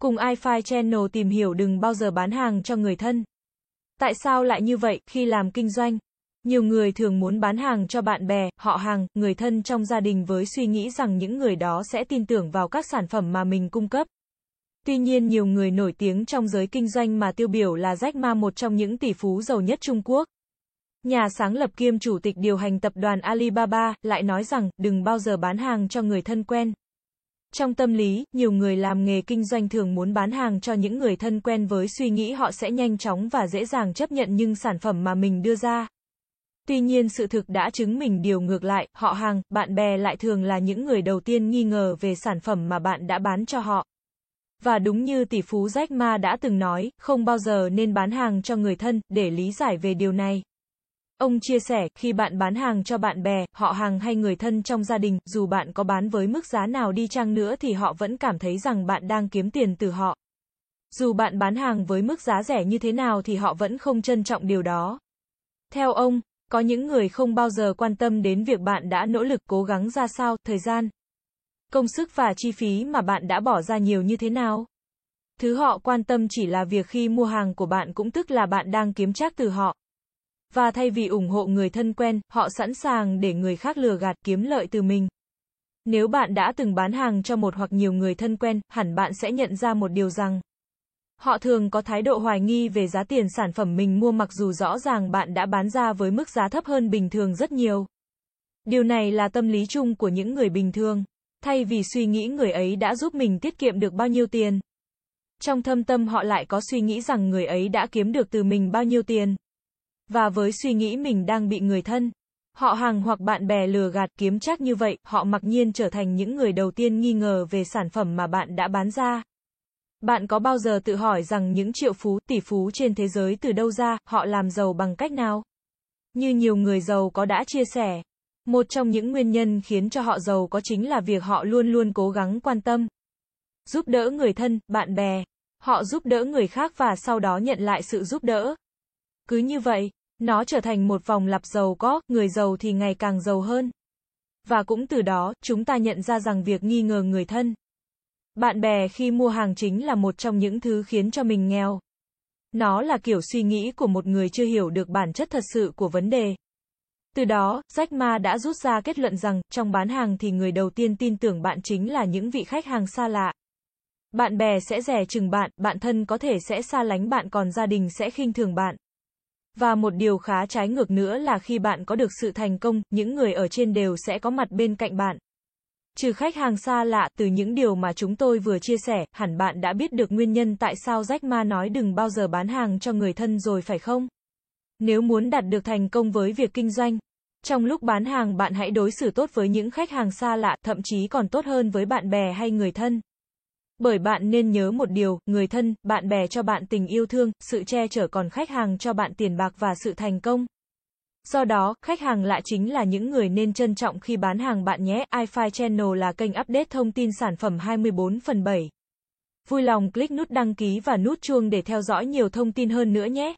Cùng iFi Channel tìm hiểu đừng bao giờ bán hàng cho người thân. Tại sao lại như vậy, khi làm kinh doanh? Nhiều người thường muốn bán hàng cho bạn bè, họ hàng, người thân trong gia đình với suy nghĩ rằng những người đó sẽ tin tưởng vào các sản phẩm mà mình cung cấp. Tuy nhiên nhiều người nổi tiếng trong giới kinh doanh mà tiêu biểu là Jack Ma một trong những tỷ phú giàu nhất Trung Quốc. Nhà sáng lập kiêm chủ tịch điều hành tập đoàn Alibaba lại nói rằng đừng bao giờ bán hàng cho người thân quen. Trong tâm lý, nhiều người làm nghề kinh doanh thường muốn bán hàng cho những người thân quen với suy nghĩ họ sẽ nhanh chóng và dễ dàng chấp nhận nhưng sản phẩm mà mình đưa ra. Tuy nhiên sự thực đã chứng minh điều ngược lại, họ hàng, bạn bè lại thường là những người đầu tiên nghi ngờ về sản phẩm mà bạn đã bán cho họ. Và đúng như tỷ phú Jack Ma đã từng nói, không bao giờ nên bán hàng cho người thân, để lý giải về điều này. Ông chia sẻ, khi bạn bán hàng cho bạn bè, họ hàng hay người thân trong gia đình, dù bạn có bán với mức giá nào đi chăng nữa thì họ vẫn cảm thấy rằng bạn đang kiếm tiền từ họ. Dù bạn bán hàng với mức giá rẻ như thế nào thì họ vẫn không trân trọng điều đó. Theo ông, có những người không bao giờ quan tâm đến việc bạn đã nỗ lực cố gắng ra sao, thời gian, công sức và chi phí mà bạn đã bỏ ra nhiều như thế nào. Thứ họ quan tâm chỉ là việc khi mua hàng của bạn cũng tức là bạn đang kiếm trác từ họ. Và thay vì ủng hộ người thân quen, họ sẵn sàng để người khác lừa gạt kiếm lợi từ mình. Nếu bạn đã từng bán hàng cho một hoặc nhiều người thân quen, hẳn bạn sẽ nhận ra một điều rằng họ thường có thái độ hoài nghi về giá tiền sản phẩm mình mua mặc dù rõ ràng bạn đã bán ra với mức giá thấp hơn bình thường rất nhiều. Điều này là tâm lý chung của những người bình thường. Thay vì suy nghĩ người ấy đã giúp mình tiết kiệm được bao nhiêu tiền. Trong thâm tâm họ lại có suy nghĩ rằng người ấy đã kiếm được từ mình bao nhiêu tiền. Và với suy nghĩ mình đang bị người thân, họ hàng hoặc bạn bè lừa gạt kiếm chắc như vậy, họ mặc nhiên trở thành những người đầu tiên nghi ngờ về sản phẩm mà bạn đã bán ra. Bạn có bao giờ tự hỏi rằng những triệu phú, tỷ phú trên thế giới từ đâu ra, họ làm giàu bằng cách nào? Như nhiều người giàu có đã chia sẻ, một trong những nguyên nhân khiến cho họ giàu có chính là việc họ luôn luôn cố gắng quan tâm, giúp đỡ người thân, bạn bè. Họ giúp đỡ người khác và sau đó nhận lại sự giúp đỡ. Cứ như vậy, nó trở thành một vòng lặp giàu có, người giàu thì ngày càng giàu hơn. Và cũng từ đó, chúng ta nhận ra rằng việc nghi ngờ người thân, bạn bè khi mua hàng chính là một trong những thứ khiến cho mình nghèo. Nó là kiểu suy nghĩ của một người chưa hiểu được bản chất thật sự của vấn đề. Từ đó, Jack Ma đã rút ra kết luận rằng, trong bán hàng thì người đầu tiên tin tưởng bạn chính là những vị khách hàng xa lạ. Bạn bè sẽ rẻ chừng bạn, bạn thân có thể sẽ xa lánh bạn còn gia đình sẽ khinh thường bạn. Và một điều khá trái ngược nữa là khi bạn có được sự thành công, những người ở trên đều sẽ có mặt bên cạnh bạn. Trừ khách hàng xa lạ, từ những điều mà chúng tôi vừa chia sẻ, hẳn bạn đã biết được nguyên nhân tại sao Jack Ma nói đừng bao giờ bán hàng cho người thân rồi phải không? Nếu muốn đạt được thành công với việc kinh doanh, trong lúc bán hàng bạn hãy đối xử tốt với những khách hàng xa lạ, thậm chí còn tốt hơn với bạn bè hay người thân. Bởi bạn nên nhớ một điều, người thân, bạn bè cho bạn tình yêu thương, sự che chở còn khách hàng cho bạn tiền bạc và sự thành công. Do đó, khách hàng lại chính là những người nên trân trọng khi bán hàng bạn nhé. iFi Channel là kênh update thông tin sản phẩm 24 phần 7. Vui lòng click nút đăng ký và nút chuông để theo dõi nhiều thông tin hơn nữa nhé.